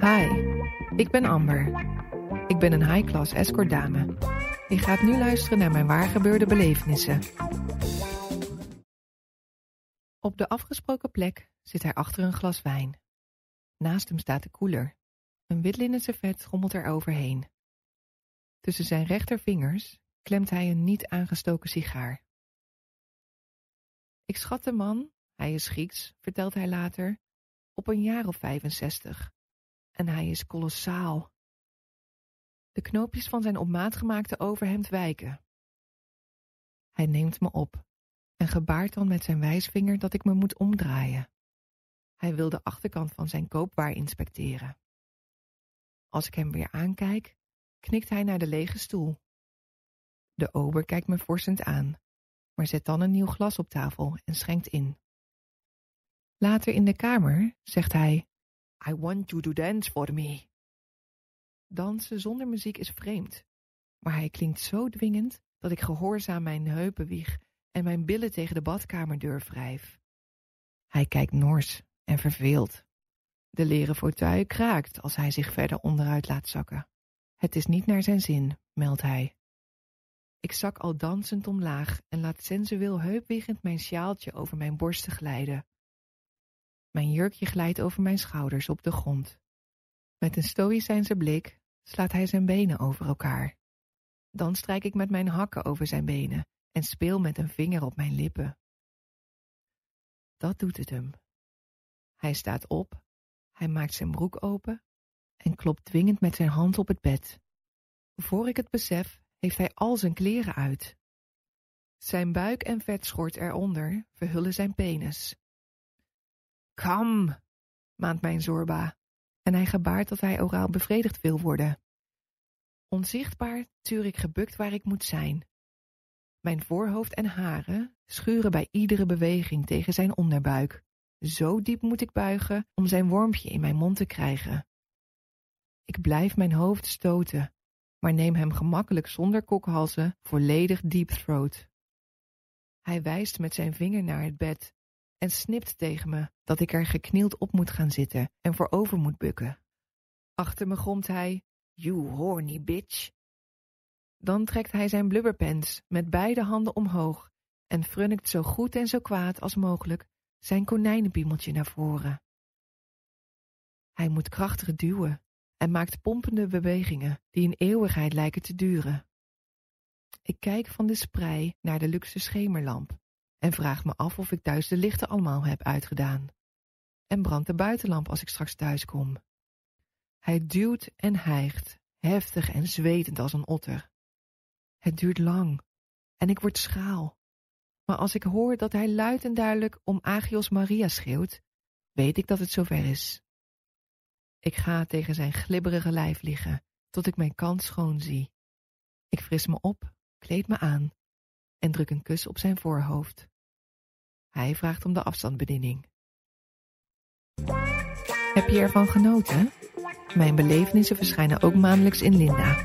Hi, ik ben Amber. Ik ben een high-class escort dame. Je gaat nu luisteren naar mijn waargebeurde belevenissen. Op de afgesproken plek zit hij achter een glas wijn. Naast hem staat de koeler. Een wit linnen servet schommelt er overheen. Tussen zijn rechtervingers klemt hij een niet aangestoken sigaar. Ik schat de man, hij is Grieks, vertelt hij later, op een jaar of 65. En hij is kolossaal. De knoopjes van zijn op maat gemaakte overhemd wijken. Hij neemt me op en gebaart dan met zijn wijsvinger dat ik me moet omdraaien. Hij wil de achterkant van zijn koopwaar inspecteren. Als ik hem weer aankijk, knikt hij naar de lege stoel. De ober kijkt me forsend aan, maar zet dan een nieuw glas op tafel en schenkt in. Later in de kamer zegt hij: I want you to dance for me. Dansen zonder muziek is vreemd, maar hij klinkt zo dwingend dat ik gehoorzaam mijn heupen wieg en mijn billen tegen de badkamerdeur wrijf. Hij kijkt nors en verveeld. De leren fauteuil kraakt als hij zich verder onderuit laat zakken. Het is niet naar zijn zin, meldt hij. Ik zak al dansend omlaag en laat sensueel heupwiegend mijn sjaaltje over mijn borsten glijden. Mijn jurkje glijdt over mijn schouders op de grond. Met een stoïcijnse blik slaat hij zijn benen over elkaar. Dan strijk ik met mijn hakken over zijn benen en speel met een vinger op mijn lippen. Dat doet het hem. Hij staat op, hij maakt zijn broek open en klopt dwingend met zijn hand op het bed. Voor ik het besef, heeft hij al zijn kleren uit. Zijn buik en vetschort eronder verhullen zijn penis. Kam, maand mijn Zorba, en hij gebaart dat hij oraal bevredigd wil worden. Onzichtbaar tuur ik gebukt waar ik moet zijn. Mijn voorhoofd en haren schuren bij iedere beweging tegen zijn onderbuik. Zo diep moet ik buigen om zijn wormpje in mijn mond te krijgen. Ik blijf mijn hoofd stoten, maar neem hem gemakkelijk zonder kokhalzen volledig deep throat. Hij wijst met zijn vinger naar het bed en snipt tegen me dat ik er geknield op moet gaan zitten en voorover moet bukken. Achter me gromt hij, you horny bitch. Dan trekt hij zijn blubberpants met beide handen omhoog en frunnikt zo goed en zo kwaad als mogelijk zijn konijnenpiemeltje naar voren. Hij moet krachtig duwen en maakt pompende bewegingen die een eeuwigheid lijken te duren. Ik kijk van de sprei naar de luxe schemerlamp en vraag me af of ik thuis de lichten allemaal heb uitgedaan. En brand de buitenlamp als ik straks thuis kom. Hij duwt en hijgt, heftig en zwetend als een otter. Het duurt lang en ik word schaal. Maar als ik hoor dat hij luid en duidelijk om Agios Maria schreeuwt, weet ik dat het zover is. Ik ga tegen zijn glibberige lijf liggen, tot ik mijn kant schoon zie. Ik fris me op, kleed me aan en druk een kus op zijn voorhoofd. Hij vraagt om de afstandsbediening. Heb je ervan genoten? Mijn belevenissen verschijnen ook maandelijks in Linda.